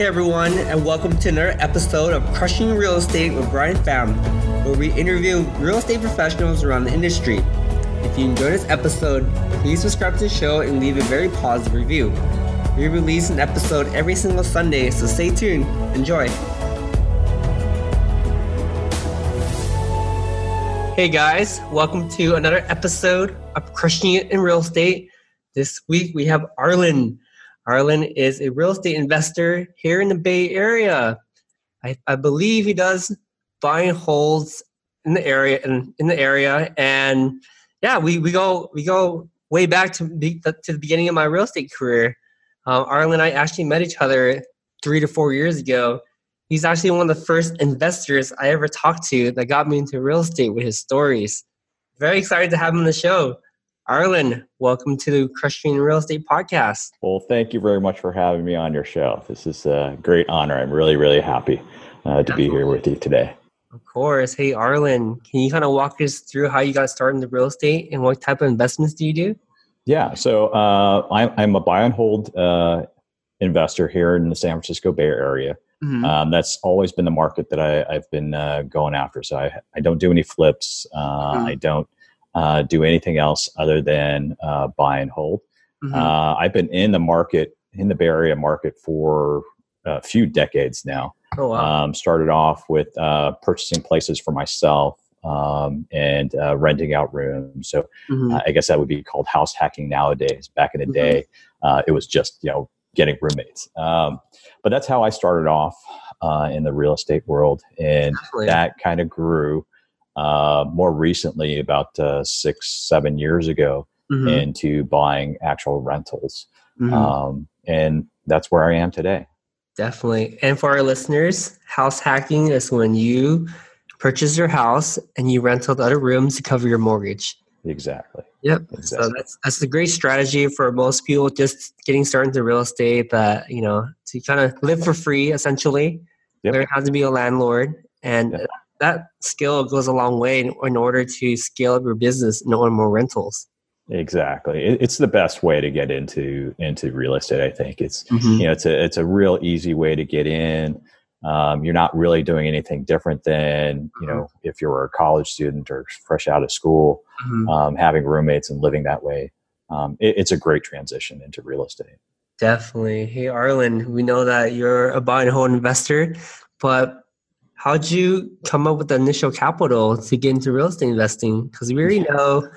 Hey everyone, and welcome to another episode of Crushing Real Estate with Brian Pham, where we interview real estate professionals around the industry. If you enjoyed this episode, please subscribe to the show and leave a very positive review. We release an episode every single Sunday, so stay tuned. Enjoy. Hey guys, welcome to another episode of Crushing It in Real Estate. This week we have Arlen. Arlen is a real estate investor here in the Bay Area. I, I believe he does buy and holds in the area in, in the area. And yeah we, we go we go way back to, be, to the beginning of my real estate career. Um, arlen and i actually met each other three to four years ago. He's actually one of the first investors i ever talked to that got me into real estate with his stories. Very excited to have him on the show arlen welcome to the crushing real estate podcast well thank you very much for having me on your show this is a great honor i'm really really happy uh, to be here with you today of course. Hey, Arlen, can you kind of walk us through how you got started in the real estate and what type of investments do you do? Yeah, so uh, I'm, I'm a buy and hold uh, investor here in the San Francisco Bay Area. Mm-hmm. Um, that's always been the market that I, have been uh, going after. So I, I don't do any flips. Uh, mm-hmm. I don't uh, do anything else other than uh, buy and hold. Mm-hmm. I've been in the market, in the Bay Area market for a few decades now. Oh, wow. Um, started off with uh, purchasing places for myself um, and uh, renting out rooms. So mm-hmm. uh, I guess that would be called house hacking nowadays. Back in the mm-hmm. day, uh, it was just you know getting roommates. Um, but that's how I started off uh, in the real estate world, and Definitely. that kind of grew uh, more recently, about uh, six seven years ago, mm-hmm. into buying actual rentals, mm-hmm. um, and that's where I am today. Definitely. And for our listeners, house hacking is when you purchase your house and you rent out other rooms to cover your mortgage. Exactly. Yep. Exactly. So that's that's a great strategy for most people just getting started into real estate. That you know to kind of live for free essentially. Yep. Learn how to be a landlord, and yep. That skill goes a long way in, in order to scale up your business and own more rentals. Exactly. It's the best way to get into into real estate. I think it's mm-hmm. you know it's a it's a real easy way to get in. Um, you're not really doing anything different than you know mm-hmm. if you're a college student or fresh out of school, mm-hmm. um, having roommates and living that way. Um, it, it's a great transition into real estate. Definitely. Hey Arlen, we know that you're a buy and hold investor, but how'd you come up with the initial capital to get into real estate investing? Because we already know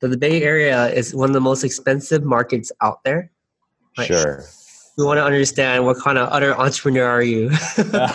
that the Bay Area is one of the most expensive markets out there. Like, sure. We want to understand what kind of other entrepreneur are you? I,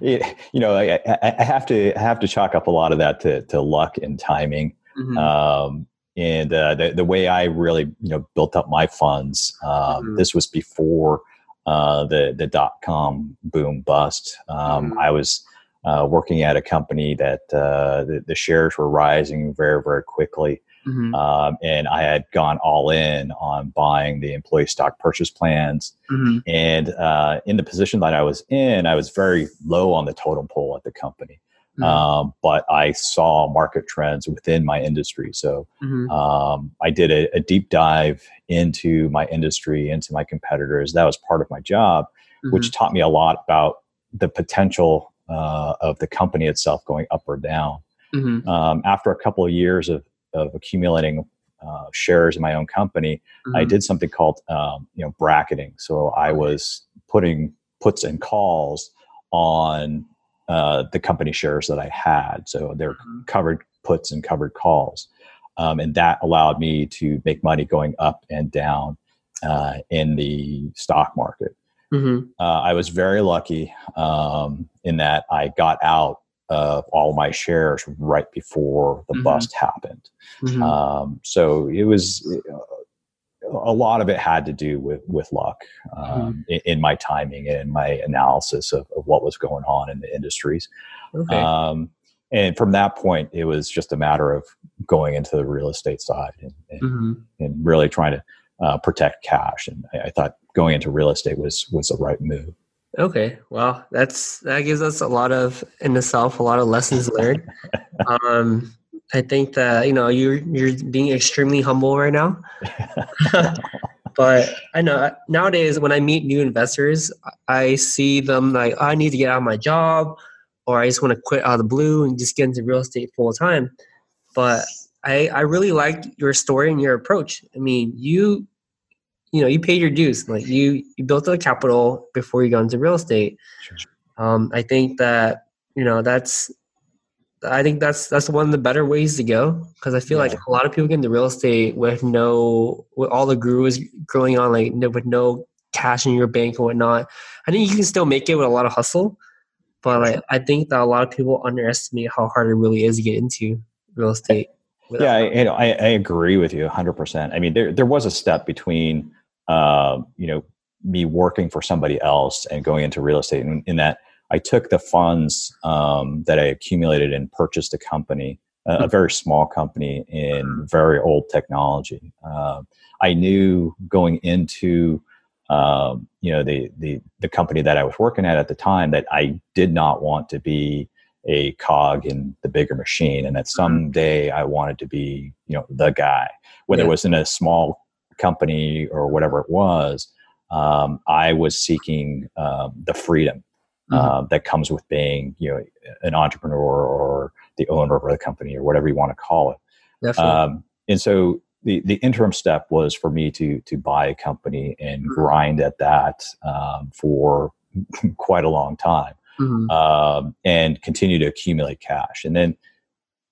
you know, I, I, have to I have to chalk up a lot of that to, to luck and timing. Mm-hmm. Um, and uh, the the way I really you know built up my funds. Um, mm-hmm. This was before uh, the the dot com boom bust. Um, mm-hmm. I was uh, working at a company that uh, the, the, shares were rising very, very quickly. Mm-hmm. Um, and I had gone all in on buying the employee stock purchase plans. Mm-hmm. And uh, in the position that I was in, I was very low on the totem pole at the company. Mm-hmm. Um, but I saw market trends within my industry. So mm-hmm. um, I did a, a, deep dive into my industry, into my competitors. That was part of my job, which mm-hmm. taught me a lot about the potential uh, of the company itself going up or down. Mm-hmm. Um, after a couple of years of, of accumulating uh, shares in my own company, mm-hmm. I did something called um, you know bracketing. So I was putting puts and calls on uh, the company shares that I had. So they're mm-hmm. covered puts and covered calls, um, and that allowed me to make money going up and down uh, in the stock market. Mm-hmm. Uh, I was very lucky um, in that I got out of all my shares right before the mm-hmm. bust happened. Mm-hmm. Um, so it was uh, a lot of it had to do with with luck um, mm-hmm. in, in, my timing and my analysis of, of, what was going on in the industries. Okay. Um, and from that point, it was just a matter of going into the real estate side and, and, mm-hmm. and really trying to uh, protect cash. And I, I, thought going into real estate was was the right move. Okay, well, that's that gives us a lot of in itself a lot of lessons learned. um, I think that you know you're you're being extremely humble right now. but I know nowadays when I meet new investors, I see them like I need to get out of my job, or I just want to quit out of the blue and just get into real estate full time. But I I really like your story and your approach. I mean, you you know you paid your dues. Like you you built a capital before you got into real estate. Sure. Um, I think that you know that's I think that's that's one of the better ways to go because I feel yeah. like a lot of people get into real estate with no with all the gurus going on like no, with no cash in your bank and whatnot. I think you can still make it with a lot of hustle, but like I think that a lot of people underestimate how hard it really is to get into real estate. Yeah, I, I, I agree with you 100. percent I mean, there there was a step between uh, you know me working for somebody else and going into real estate, in, in that I took the funds um, that I accumulated and purchased a company, a, a very small company in very old technology. Uh, I knew going into um, you know the, the the company that I was working at at the time that I did not want to be a cog in the bigger machine, and that mm-hmm. someday I wanted to be you know the guy, whether yeah. it was in a small company or whatever it was. Um, I was seeking um, the freedom mm-hmm. uh, that comes with being you know an entrepreneur or the owner of a company or whatever you want to call it. Um, and so the, the interim step was for me to to buy a company and mm-hmm. grind at that um, for quite a long time mm-hmm. um, and continue to accumulate cash. And then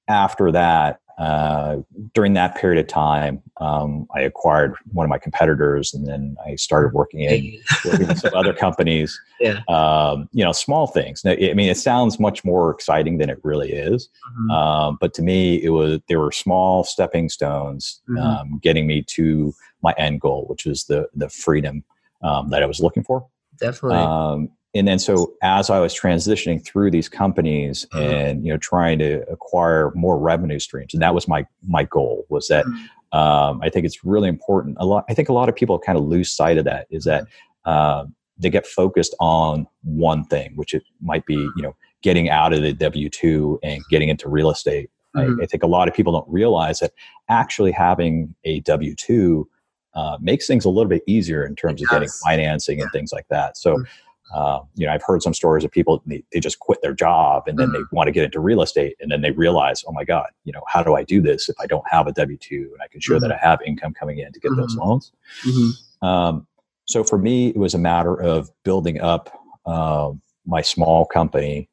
after that, uh, during that period of time, um, I acquired one of my competitors, and then I started working in working with some other companies. Yeah, um, you know, small things. Now, I mean, it sounds much more exciting than it really is, mm-hmm. um, but to me, it was there were small stepping stones mm-hmm. Um, getting me to my end goal, which was the the freedom um, that I was looking for. Definitely um, and then so as I was transitioning through these companies mm-hmm. and you know trying to acquire more revenue streams, and that was my my goal was that mm-hmm. um, I think it's really important. A lot I think a lot of people kind of lose sight of that is that uh, they get focused on one thing, which it might be you know getting out of the W two and getting into real estate. Mm-hmm. I, I, think a lot of people don't realize that actually having a W two uh, makes things a little bit easier in terms of getting financing and things like that. So. Mm-hmm uh, you know, I've heard some stories of people they, they just quit their job and then mm-hmm. they want to get into real estate and then they realize, oh my god, you know, how do I do this if I don't have a W two and I can show mm-hmm. that I have income coming in to get mm-hmm. those loans? Mm-hmm. Um, so for me, it was a matter of building up uh, my small company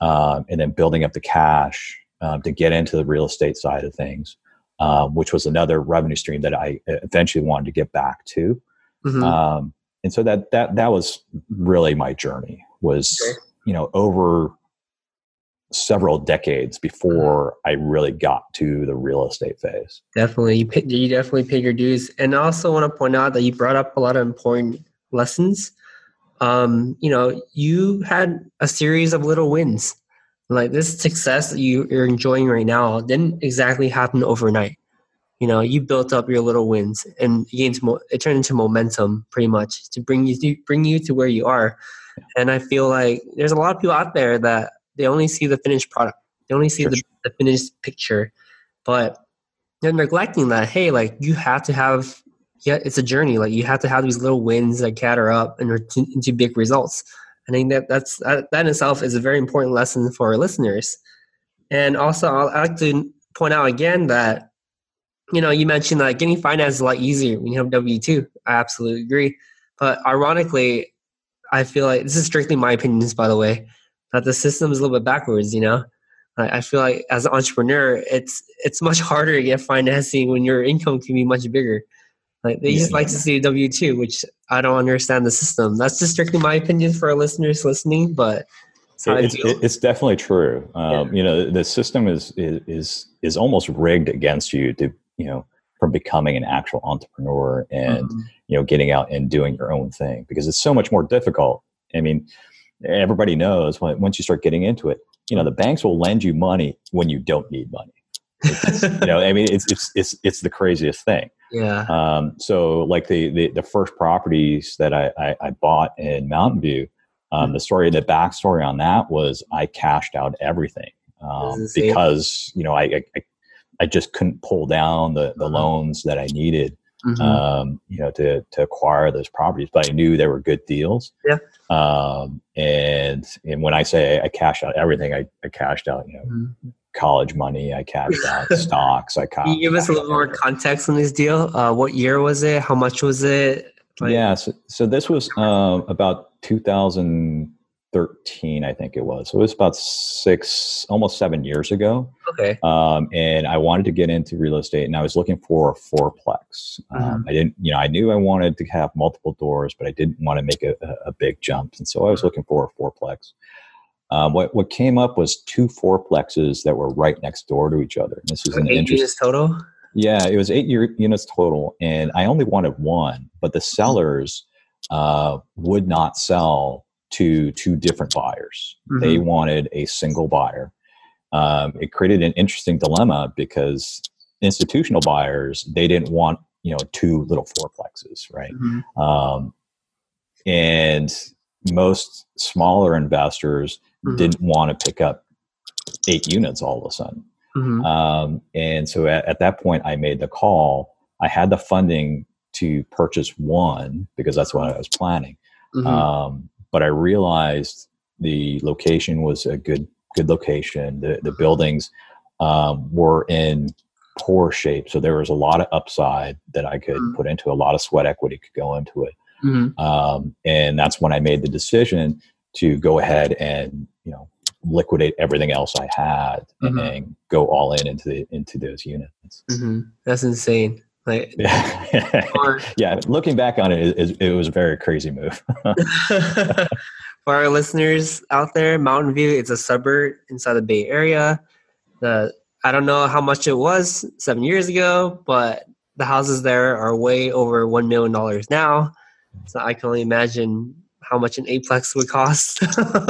um, and then building up the cash um, to get into the real estate side of things, um, which was another revenue stream that I eventually wanted to get back to. Mm-hmm. Um, and so that that that was really my journey was okay. you know over several decades before I really got to the real estate phase. Definitely, you, pay, you definitely paid your dues, and I also want to point out that you brought up a lot of important lessons. Um, you know, you had a series of little wins. Like this success that you, you're enjoying right now didn't exactly happen overnight you know you built up your little wins and gains mo- it turned into momentum pretty much to bring you to bring you to where you are. And i feel like there's a lot of people out there that they only see the finished product. They only see the, the finished picture but they're neglecting that hey like you have to have yeah it's a journey. Like you have to have these little wins that gather up and into big results. I think that that's that, that in itself is a very important lesson for our listeners. And also i like to point out again that you know, you mentioned that getting finance is a lot easier when you have W two. I absolutely agree. But ironically, I feel like this is strictly my opinions, by the way, that the system is a little bit backwards. You know, I feel like as an entrepreneur, it's it's much harder to get financing when your income can be much bigger. Like they yeah, just like to see W two, which I don't understand the system. That's just strictly my opinion for our listeners listening, but it's, it's, definitely true. Um, yeah. You know, the system is, is is almost rigged against you to you know from becoming an actual entrepreneur and mm-hmm. you know getting out and doing your own thing because it's so much more difficult. I mean everybody knows when, once you start getting into it you know the banks will lend you money when you don't need money. You know i mean it's, it's it's it's the craziest thing. Yeah. Um so like the the, the first properties that I, I, I bought in mountain view um, mm-hmm. the story the backstory on that was i cashed out everything um, because you know I, I, I just couldn't pull down the, the uh-huh. loans that I needed mm-hmm. um, you know, to to acquire those properties. But I knew they were good deals. Yeah. Um, and and when I say I cashed out everything, I, I cashed out, you know, mm-hmm. college money. I cashed out stocks. I cashed. Can you give us a little more context on this deal? Uh, what year was it? How much was it? Like, yeah, so, so this was um, about 2000 13, I think it was. So it was about six, almost seven years ago. Okay. Um, and I wanted to get into real estate and I was looking for a fourplex. Um, mm-hmm. I didn't, you know, I knew I wanted to have multiple doors, but I didn't want to make a, a big jump. And so I was mm-hmm. looking for a fourplex. Um, what, what came up was two fourplexes that were right next door to each other. And this is an eight units total? Yeah, it was eight units total. And I only wanted one, but the sellers uh, would not sell to two different buyers. Mm-hmm. They wanted a single buyer. Um, it created an interesting dilemma because institutional buyers they didn't want you know two little fourplexes, right? Mm-hmm. Um, and most smaller investors mm-hmm. didn't want to pick up eight units all of a sudden. Mm-hmm. Um, and so at, at that point, I made the call. I had the funding to purchase one because that's what I was planning. Mm-hmm. Um, but I realized the location was a good good location. The the buildings um, were in poor shape, so there was a lot of upside that I could mm-hmm. put into. A lot of sweat equity could go into it, mm-hmm. um, and that's when I made the decision to go ahead and you know liquidate everything else I had mm-hmm. and go all in into the into those units. Mm-hmm. That's insane. Like, yeah. or, yeah, looking back on it, it, it was a very crazy move. For our listeners out there, Mountain View is a suburb inside the Bay Area. The I don't know how much it was seven years ago, but the houses there are way over one million dollars now. So I can only imagine how much an eightplex would cost.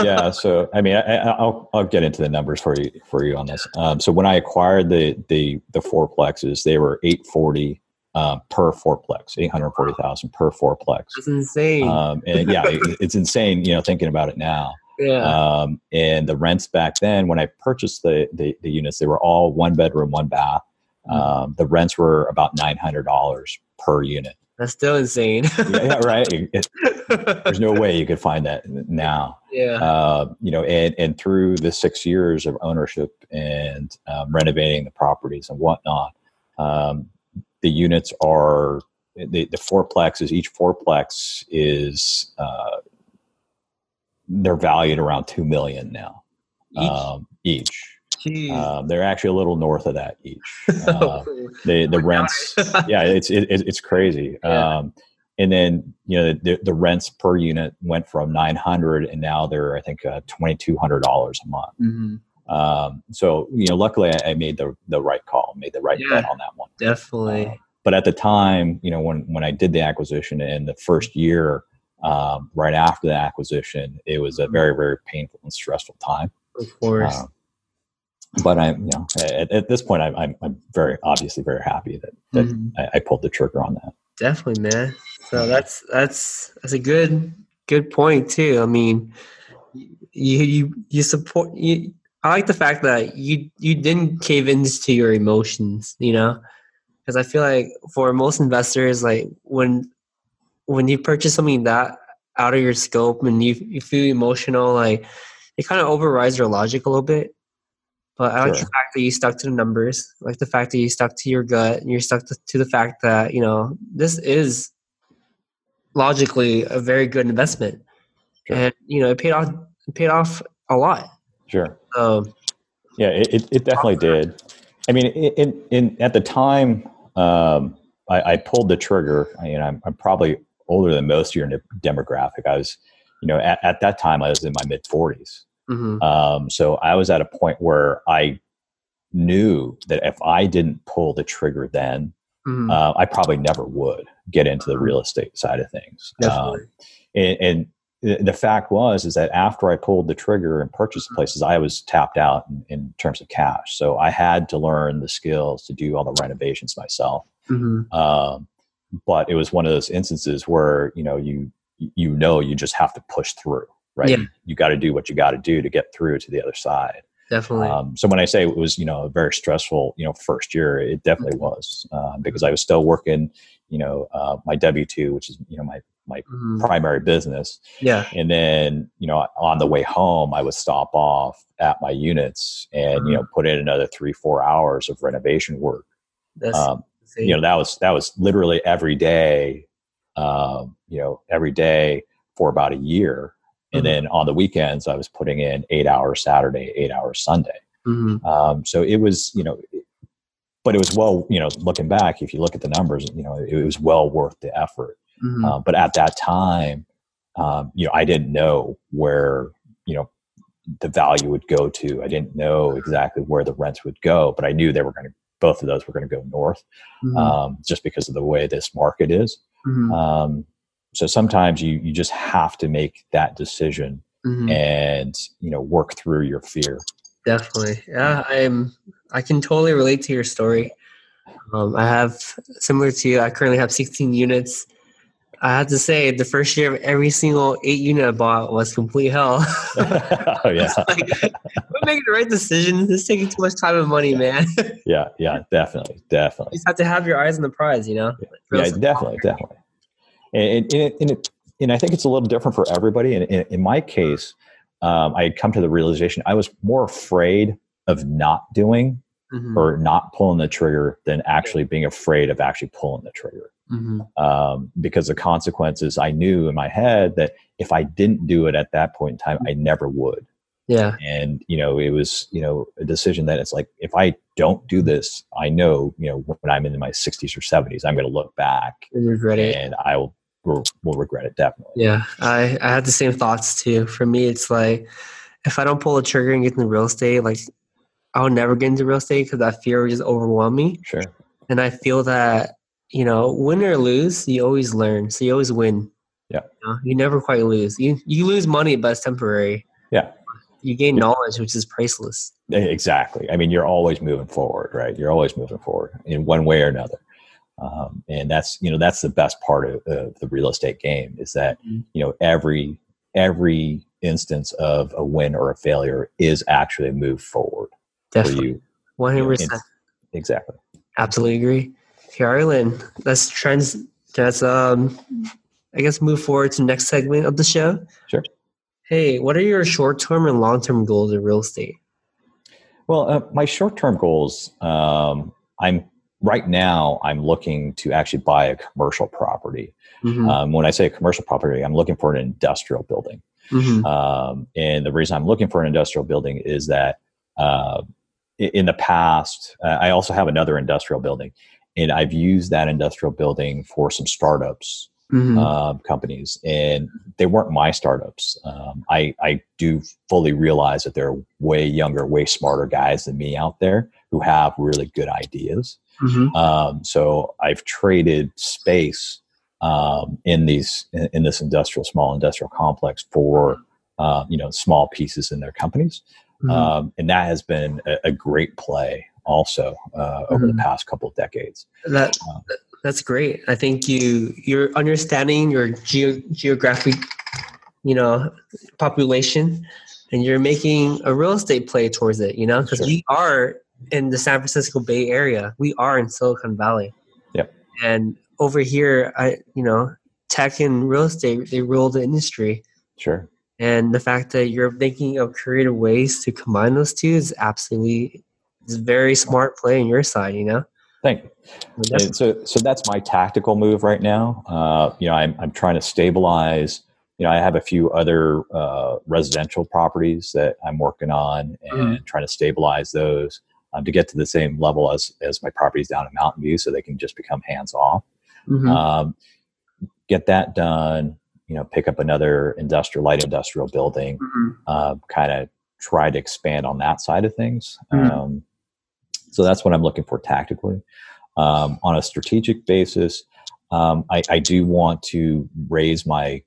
yeah, so I mean, I, will I'll get into the numbers for you for you on this. Um, so when I acquired the the the fourplexes, they were eight forty uh, per fourplex, 840,000 per fourplex. That's insane. Um, and yeah, it, it's insane, you know, thinking about it now. Yeah. Um, and the rents back then, when I purchased the, the, the units, they were all one bedroom, one bath. Mm-hmm. Um, the rents were about $900 per unit. That's still insane. yeah, yeah, right. It, it, there's no way you could find that now. Yeah. Uh, you know, and, and through the six years of ownership and um, renovating the properties and whatnot, um, the units are the, the fourplexes. Each fourplex is uh, they're valued around two million now. Each. Um, each. Um, they're actually a little north of that each. Uh, the the rents, yeah, it's it, it's crazy. Yeah. Um, and then you know the, the rents per unit went from 900 and now they're i think uh, $2200 a month mm-hmm. Um, so you know, luckily I, I, made the the right call, made the right yeah, bet on that one. Definitely. Uh, but at the time, you know, when when I did the acquisition in the first year, um, right after the acquisition, it was a very very painful and stressful time. Of course. Um, but I'm, you know, at, at this point, I'm, I'm, I'm very obviously very happy that, that mm-hmm. I, I pulled the trigger on that. Definitely, man. So that's that's that's a good good point too. I mean, you you you support you I like the fact that you you didn't cave into your emotions, you know, because I feel like for most investors, like when when you purchase something that out of your scope and you you feel emotional, like it kind of overrides your logic a little bit. But I like the fact that you stuck to the numbers. I like the fact that you stuck to your gut and you're stuck to, to the fact that you know this is logically a very good investment, sure. and you know it paid off. It paid off a lot. Sure. Um, yeah, it, it definitely did. I mean, in, in at the time, um, I, I, pulled the trigger. I, know, I'm, I'm, probably older than most of your demographic. I was, you know, at, at that time I was in my mid 40s. Mm-hmm. Um, so I was at a point where I knew that if I didn't pull the trigger then, mm-hmm. uh, I probably never would get into the mm-hmm. real estate side of things. Um, and, and, the fact was is that after I pulled the trigger and purchased the places, I was tapped out in, in, terms of cash. So I had to learn the skills to do all the renovations myself. Mm-hmm. Um, but it was one of those instances where you know you you know you just have to push through, right? Yeah. You got to do what you got to do to get through to the other side. Definitely. Um, so when I say it was you know a very stressful you know first year, it definitely mm-hmm. was uh, because I was still working you know uh, my W two, which is you know my my mm-hmm. primary business. Yeah. And then, you know, on the way home, I would stop off at my units and, mm-hmm. you know, put in another three, four hours of renovation work. That's um, you know, that was, that was literally every day, um, you know, every day for about a year. And mm-hmm. then on the weekends, I was putting in eight hours Saturday, eight hours Sunday. Mm-hmm. Um, so it was, you know, but it was well, you know, looking back, if you look at the numbers, you know, it was well worth the effort. Mm-hmm. Uh, but at that time, um, you know, I didn't know where, you know, the value would go to. I didn't know exactly where the rents would go, but I knew they were going to, both of those were going to go north mm-hmm. um, just because of the way this market is. Mm-hmm. Um, so sometimes you, you just have to make that decision mm-hmm. and, you know, work through your fear. Definitely. Yeah. I'm, I can totally relate to your story. Um, I have similar to you. I currently have 16 units I have to say, the first year of every single eight unit I bought was complete hell. oh yeah, like, we're making the right decision. This is taking too much time and money, man. yeah, yeah, definitely, definitely. You just have to have your eyes on the prize, you know. Yeah, yeah definitely, definitely. And and, and, it, and I think it's a little different for everybody. And in, in my case, um, I had come to the realization I was more afraid of not doing mm-hmm. or not pulling the trigger than actually being afraid of actually pulling the trigger. Mm-hmm. Um, because the consequences I knew in my head that if I didn't do it at that point in time, I never would. Yeah. And, you know, it was, you know, a decision that it's like, if I don't do this, I know, you know, when I'm in my 60s or 70s, I'm going to look back and regret it. And I will, will, will regret it definitely. Yeah. I, I had the same thoughts too. For me, it's like, if I don't pull the trigger and get into real estate, like I'll never get into real estate because that fear would just overwhelm me. Sure. And I feel that you know, win or lose, you always learn. So you always win. Yeah. You, know, you never quite lose. You you lose money, but it's temporary. Yeah. You gain knowledge, which is priceless. Exactly. I mean, you're always moving forward, right? You're always moving forward in one way or another. Um, and that's you know that's the best part of, of the real estate game is that mm-hmm. you know every every instance of a win or a failure is actually a move forward Definitely. for you. One hundred percent. Exactly. Absolutely agree. Carolyn, let's trans. Let's um, I guess move forward to the next segment of the show. Sure. Hey, what are your short-term and long-term goals in real estate? Well, uh, my short-term goals. Um, I'm right now. I'm looking to actually buy a commercial property. Mm-hmm. Um, when I say a commercial property, I'm looking for an industrial building. Mm-hmm. Um, and the reason I'm looking for an industrial building is that uh, in the past, uh, I also have another industrial building and I've used that industrial building for some startups mm-hmm. uh, companies, and they weren't my startups. Um, I I do fully realize that there are way younger, way smarter guys than me out there who have really good ideas. Mm-hmm. Um, so I've traded space um, in these in, in, this industrial small industrial complex for uh, you know small pieces in their companies, mm-hmm. um, and that has been a, a, great play also uh, over mm-hmm. the past couple of decades. That uh, that's great. I think you you're understanding your geo, geographic, you know, population, and you're making a real estate play towards it. You know, because sure. we are in the San Francisco Bay Area. We are in Silicon Valley. Yep. And over here, I you know, tech and real estate they rule the industry. Sure. And the fact that you're thinking of creative ways to combine those two is absolutely it's very smart play on your side, you know. Thank you. so, so that's my tactical move right now. Uh, you know, I'm I'm trying to stabilize. You know, I have a few other uh, residential properties that I'm working on and mm-hmm. trying to stabilize those um, to get to the same level as as my properties down in Mountain View, so they can just become hands off. Mm-hmm. Um, get that done. You know, pick up another industrial light industrial building. Mm-hmm. Uh, kind of try to expand on that side of things. Mm-hmm. Um, so that's what I'm looking for tactically. Um, on a strategic basis, um, I, I, do want to raise my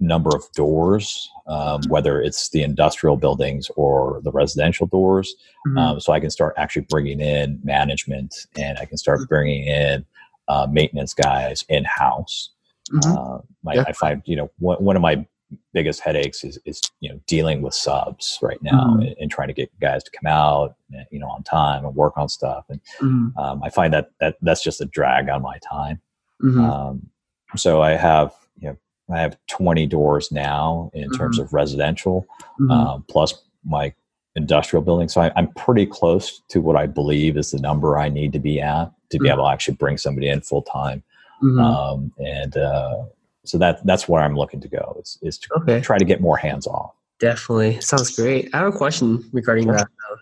number of doors, um, whether it's the industrial buildings or the residential doors, mm-hmm. Um, so I can start actually bringing in management and I can start bringing in uh, maintenance guys in house. Mm-hmm. Uh, my, yeah. I find you know one, one of my biggest headaches is, is you know dealing with subs right now mm-hmm. and, and, trying to get guys to come out you know on time and work on stuff and mm-hmm. um, i find that, that that's just a drag on my time Mm-hmm. Um, so I have you know I have 20 doors now in mm-hmm. terms of residential, mm-hmm. um, plus my industrial building. So I, am pretty close to what I believe is the number I need to be at to be mm-hmm. able to actually bring somebody in full time. Mm-hmm. Um, and uh, so that that's where I'm looking to go is, is to okay. try to get more hands off. Definitely sounds great. I have a question regarding sure. that. Though.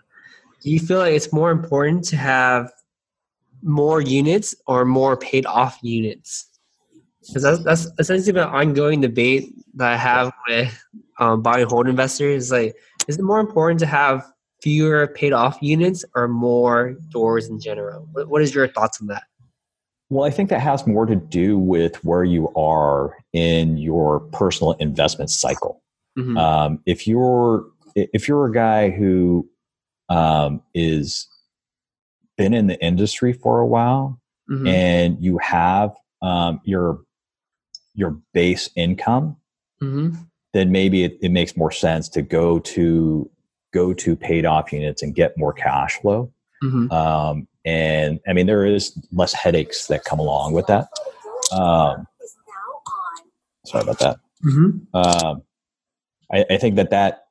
Do you feel like it's more important to have more units or more paid off units? Because that's, that's essentially an ongoing debate that I have with um, buy and hold investors. Like, is it more important to have fewer paid off units or more doors in general? What, what is your thoughts on that? Well, I think that has more to do with where you are in your personal investment cycle. Mm-hmm. Um, if you're if you're a guy who um, is been in the industry for a while mm-hmm. and you have um, your your base income, mm-hmm. then maybe it, it makes more sense to go to go to paid off units and get more cash flow. Mm-hmm. Um, and I mean, there is less headaches that come along with that. Um, sorry about that. Mm-hmm. Um, I, I, think that that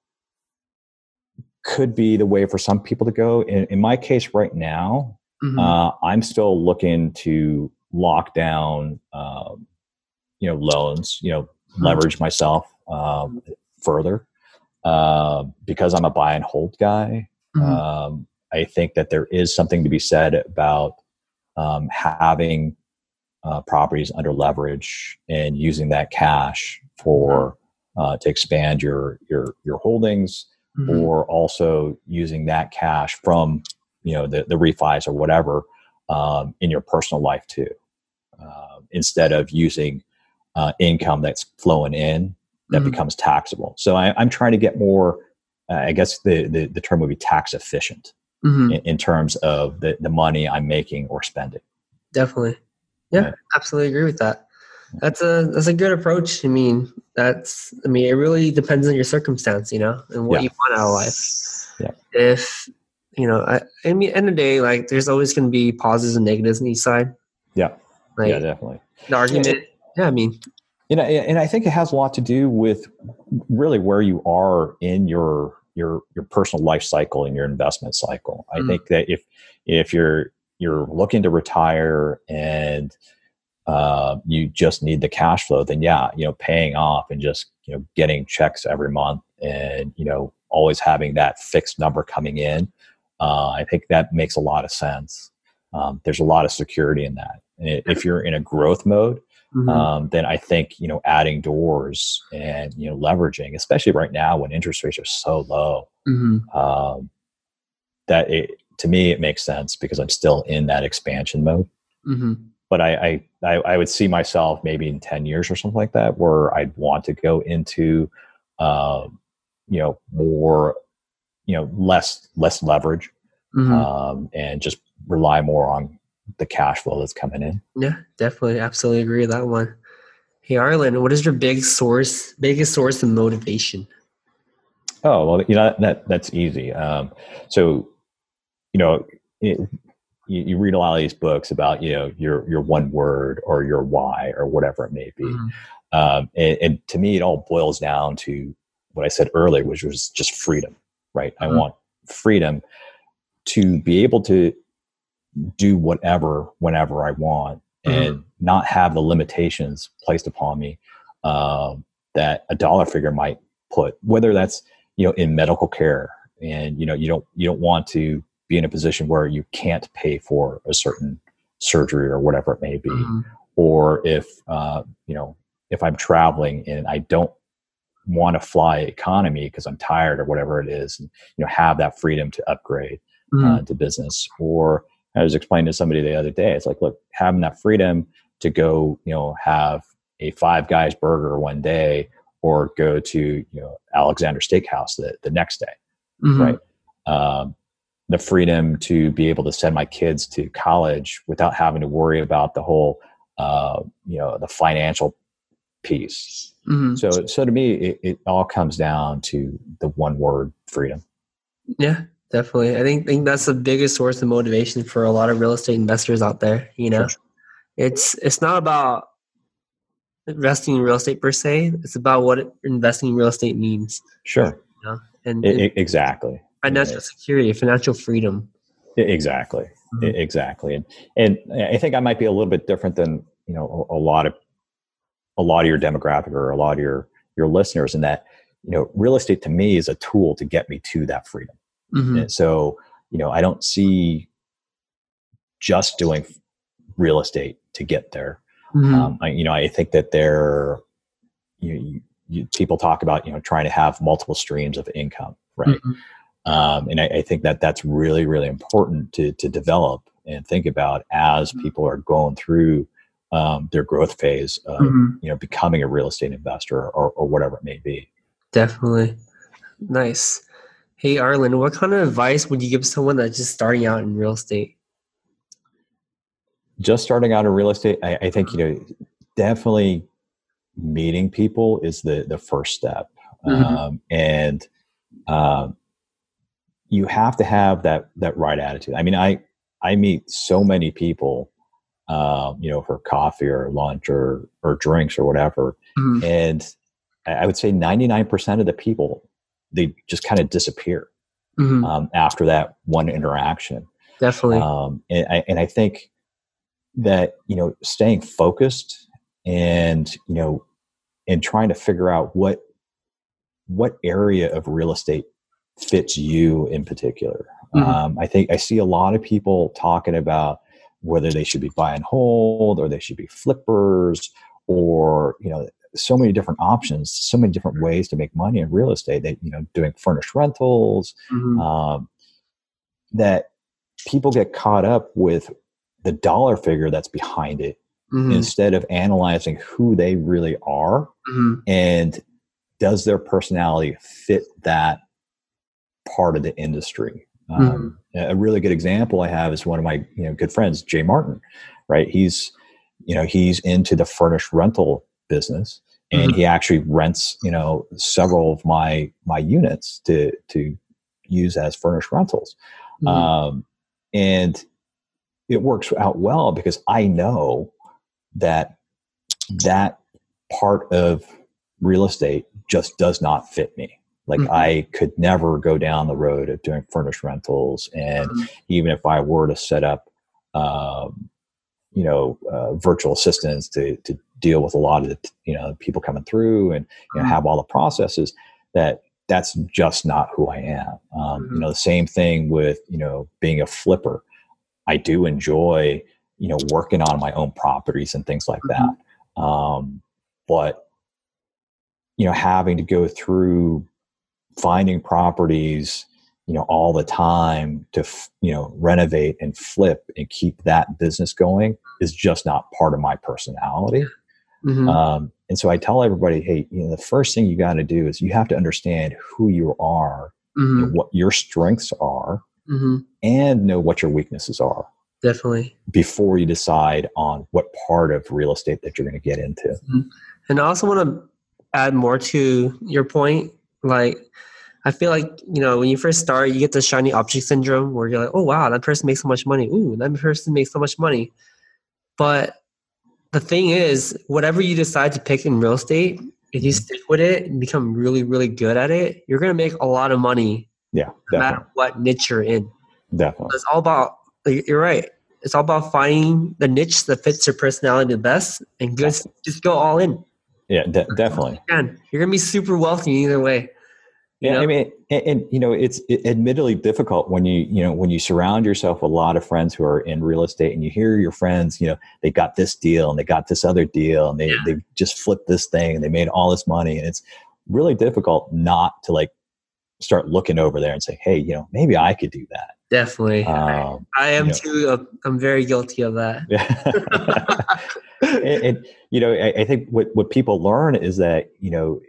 could be the way for some people to go. In, in my case, right now, mm-hmm. uh, I'm still looking to lock down, um, you know, loans. You know, mm-hmm. leverage myself um, further uh, because I'm a buy and hold guy. Mm-hmm. Um, I think that there is something to be said about um, having uh, properties under leverage and using that cash for uh, to expand your your your holdings, mm-hmm. or also using that cash from you know the the refis or whatever um, in your personal life too, uh, instead of using uh, income that's flowing in that mm-hmm. becomes taxable. So I, am trying to get more. Uh, I guess the, the the term would be tax efficient mm-hmm. in, in, terms of the, the money I'm making or spending. Definitely. Yeah, yeah, absolutely agree with that. That's a that's a good approach. I mean, that's I mean, it really depends on your circumstance, you know, and what yeah. you want out of life. Yeah. If you know, I, I mean, end of the day, like there's always going to be positives and negatives on each side. Yeah. Like, yeah, definitely. The argument. Yeah, yeah I mean, you know, and I think it has a lot to do with really where you are in your your your personal life cycle and your investment cycle. I mm. think that if if you're you're looking to retire and uh, you just need the cash flow, then yeah, you know, paying off and just you know getting checks every month and you know always having that fixed number coming in, uh, I think that makes a lot of sense. Um, there's a lot of security in that. And if you're in a growth mode, mm-hmm. um, then I think you know adding doors and you know leveraging, especially right now when interest rates are so low, mm-hmm. um, that it, to me it makes sense because I'm still in that expansion mode. Mm-hmm. But I, I I would see myself maybe in ten years or something like that where I'd want to go into uh, you know more you know less less leverage mm-hmm. um, and just rely more on the cash flow that's coming in. Yeah, definitely, absolutely agree with that one. Hey, Arlen, what is your big source, biggest source of motivation? Oh well, you know that that's easy. Um, so, you know, it, you, you, read a lot of these books about you know your your one word or your why or whatever it may be, mm-hmm. um, and, and, to me, it all boils down to what I said earlier, which was just freedom. Right? Mm-hmm. I want freedom to be able to do whatever whenever I want mm-hmm. and not have the limitations placed upon me uh, that a dollar figure might put. Whether that's you know in medical care, and you know you don't you don't want to be in a position where you can't pay for a certain surgery or whatever it may be, mm-hmm. or if uh, you know if I'm traveling and I don't want to fly economy because I'm tired or whatever it is, and you know have that freedom to upgrade mm-hmm. uh, to business or I was explaining to somebody the other day, it's like, look, having that freedom to go, you know, have a five guys burger one day or go to, you know, Alexander Steakhouse the, the next day, mm-hmm. right? Um, the freedom to be able to send my kids to college without having to worry about the whole, uh, you know, the financial piece. Mm-hmm. So, so to me, it, it all comes down to the one word freedom. Yeah, definitely. I think think that's the biggest source of motivation for a lot of real estate investors out there. You know, sure. it's it's not about investing in real estate per se. It's about what investing in real estate means. Sure. You know? and, it, exactly. Financial yeah. security, financial freedom. Exactly. Mm-hmm. Exactly. And and I think I might be a little bit different than you know a, a lot of a lot of your demographic or a lot of your your listeners in that you know real estate to me is a tool to get me to that freedom. Mm-hmm. And so you know I don't see just doing real estate to get there. Mm-hmm. Um, I, you know, I think that there, you, you, people talk about you know trying to have multiple streams of income, right? Mm-hmm. Um, and I, I, think that that's really really important to to develop and think about as mm-hmm. people are going through um, their growth phase of mm-hmm. you know becoming a real estate investor or, or whatever it may be. Definitely, nice. Hey Arlen, what kind of advice would you give someone that's just starting out in real estate? just starting out in real estate, I, I, think you know definitely meeting people is the the first step, mm-hmm. um, and um, you have to have that that right attitude. I mean, I I meet so many people, um, you know, for coffee or lunch or or drinks or whatever, mm-hmm. and I would say ninety nine percent of the people they just kind of disappear mm-hmm. um, after that one interaction. Definitely, um, and I and I think that you know staying focused and you know and trying to figure out what what area of real estate fits you in particular mm-hmm. um, i think i see a lot of people talking about whether they should be buy and hold or they should be flippers or you know so many different options so many different ways to make money in real estate that you know doing furnished rentals mm-hmm. um, that people get caught up with the dollar figure that's behind it mm-hmm. instead of analyzing who they really are mm-hmm. and does their personality fit that part of the industry um, mm-hmm. a really good example i have is one of my you know good friends jay martin right he's you know he's into the furnished rental business and he mm-hmm. actually rents you know several of my my units to to use as furnished rentals mm-hmm. um, and it works out well because I know that that part of real estate just does not fit me. Like mm-hmm. I could never go down the road of doing furnished rentals, and mm-hmm. even if I were to set up, um, you know, uh, virtual assistants to to deal with a lot of the you know people coming through and you know, mm-hmm. have all the processes, that that's just not who I am. Um, you mm-hmm. know, the same thing with you know being a flipper. I do enjoy, you know, working on my own properties and things like mm-hmm. that. Um, but, you know, having to go through finding properties, you know, all the time to, you know, renovate and flip and keep that business going is just not part of my personality. Mm-hmm. Um, and so I tell everybody, hey, you know, the first thing you got to do is you have to understand who you are, mm-hmm. what your strengths are, mm-hmm. and know what your weaknesses are. Definitely. Before you decide on what part of real estate that you're going to get into. Mm-hmm. And I also want to add more to your point. Like, I feel like, you know, when you first start, you get the shiny object syndrome where you're like, oh, wow, that person makes so much money. Ooh, that person makes so much money. But the thing is, whatever you decide to pick in real estate, if you mm-hmm. stick with it and become really, really good at it, you're going to make a lot of money yeah. No matter what niche you're in. Definitely. It's all about, you're right. It's all about finding the niche that fits your personality the best and just, just go all in. Yeah, de- definitely. You you're going to be super wealthy either way. Yeah, know? I mean, and, and, you know, it's admittedly difficult when you you know when you surround yourself with a lot of friends who are in real estate, and you hear your friends, you know, they got this deal and they got this other deal, and they yeah. they just flipped this thing and they made all this money, and it's really difficult not to like start looking over there and say, hey, you know, maybe I could do that. Definitely. Um, I am you know. too. Uh, I'm very guilty of that. and, and, you know, I, I, think what, what people learn is that, you know,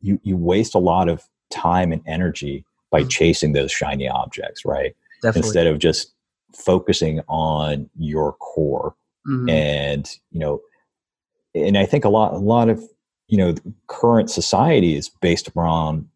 you, you waste a lot of time and energy by mm-hmm. chasing those shiny objects, right? Definitely. Instead of just focusing on your core. Mm-hmm. And, you know, and I think a lot, a lot of, you know, current society is based around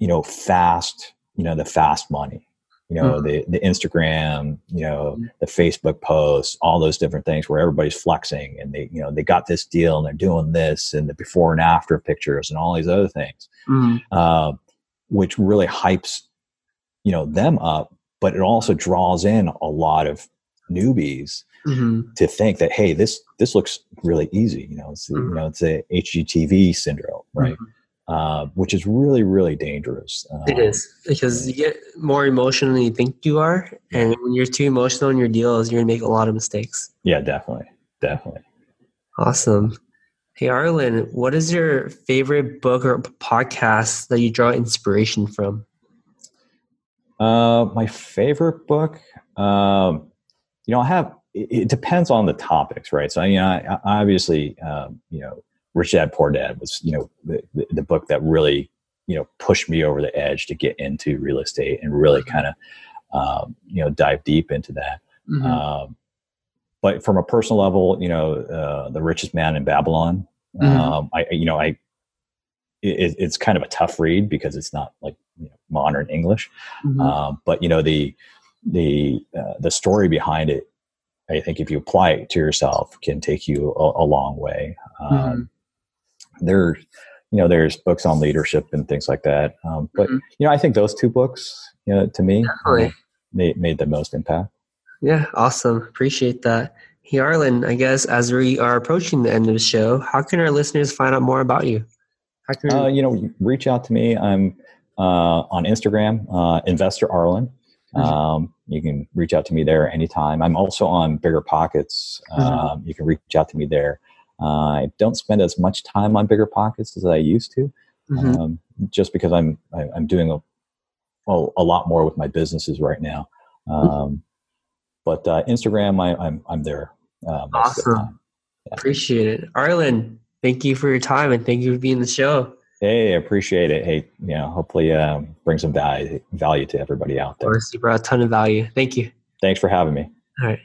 you know, fast, you know, the fast money. You know mm-hmm. the the instagram you know mm-hmm. the facebook posts all those different things where everybody's flexing and they you know they got this deal and they're doing this and the before and after pictures and all these other things mm-hmm. uh, which really hypes you know them up but it also draws in a lot of newbies mm-hmm. to think that hey this this looks really easy you know it's you mm-hmm. know it's a hgtv syndrome right mm-hmm. Uh, which is really really dangerous. Um, it is because you get more emotional than you think you are, and when you're too emotional in your deals, you're gonna make a lot of mistakes. Yeah, definitely, definitely. Awesome. Hey Arlen, what is your favorite book or podcast that you draw inspiration from? Uh, my favorite book, um, you know, I have. It, it, depends on the topics, right? So, you know, I, I obviously, um, you know, Rich Dad Poor Dad was, you know, the, the book that really, you know, pushed me over the edge to get into real estate and really mm-hmm. kind of, um, you know, dive deep into that. Mm-hmm. Um, but from a personal level, you know, uh, the richest man in Babylon, mm-hmm. um, I, you know, I, it, it's kind of a tough read because it's not like you know, modern English. Mm-hmm. Um, but you know, the, the, uh, the story behind it, I think if you apply it to yourself can take you a, a long way. Um, mm-hmm there, you know, there's books on leadership and things like that. Um, but mm-hmm. you know, I think those two books, you know, to me, uh, made made the most impact. Yeah, awesome. Appreciate that. Hey, Arlen, I guess as we are approaching the end of the show, how can our listeners find out more about you? How can uh, you know, reach out to me. I'm uh, on Instagram, uh, Investor Arlen. Mm-hmm. Um, you can reach out to me there anytime. I'm also on Bigger Pockets. Mm-hmm. Um, you can reach out to me there. Uh, I don't spend as much time on bigger pockets as I used to, mm-hmm. um, just because I'm I, am i am doing a well, a lot more with my businesses right now. Um, but uh, Instagram, I, am I'm, I'm there. Uh, awesome, yeah. appreciate it, Arlen. Thank you for your time and thank you for being the show. Hey, I appreciate it. Hey, you know, hopefully um, bring some value value to everybody out there. Of course, you brought a ton of value. Thank you. Thanks for having me. All right.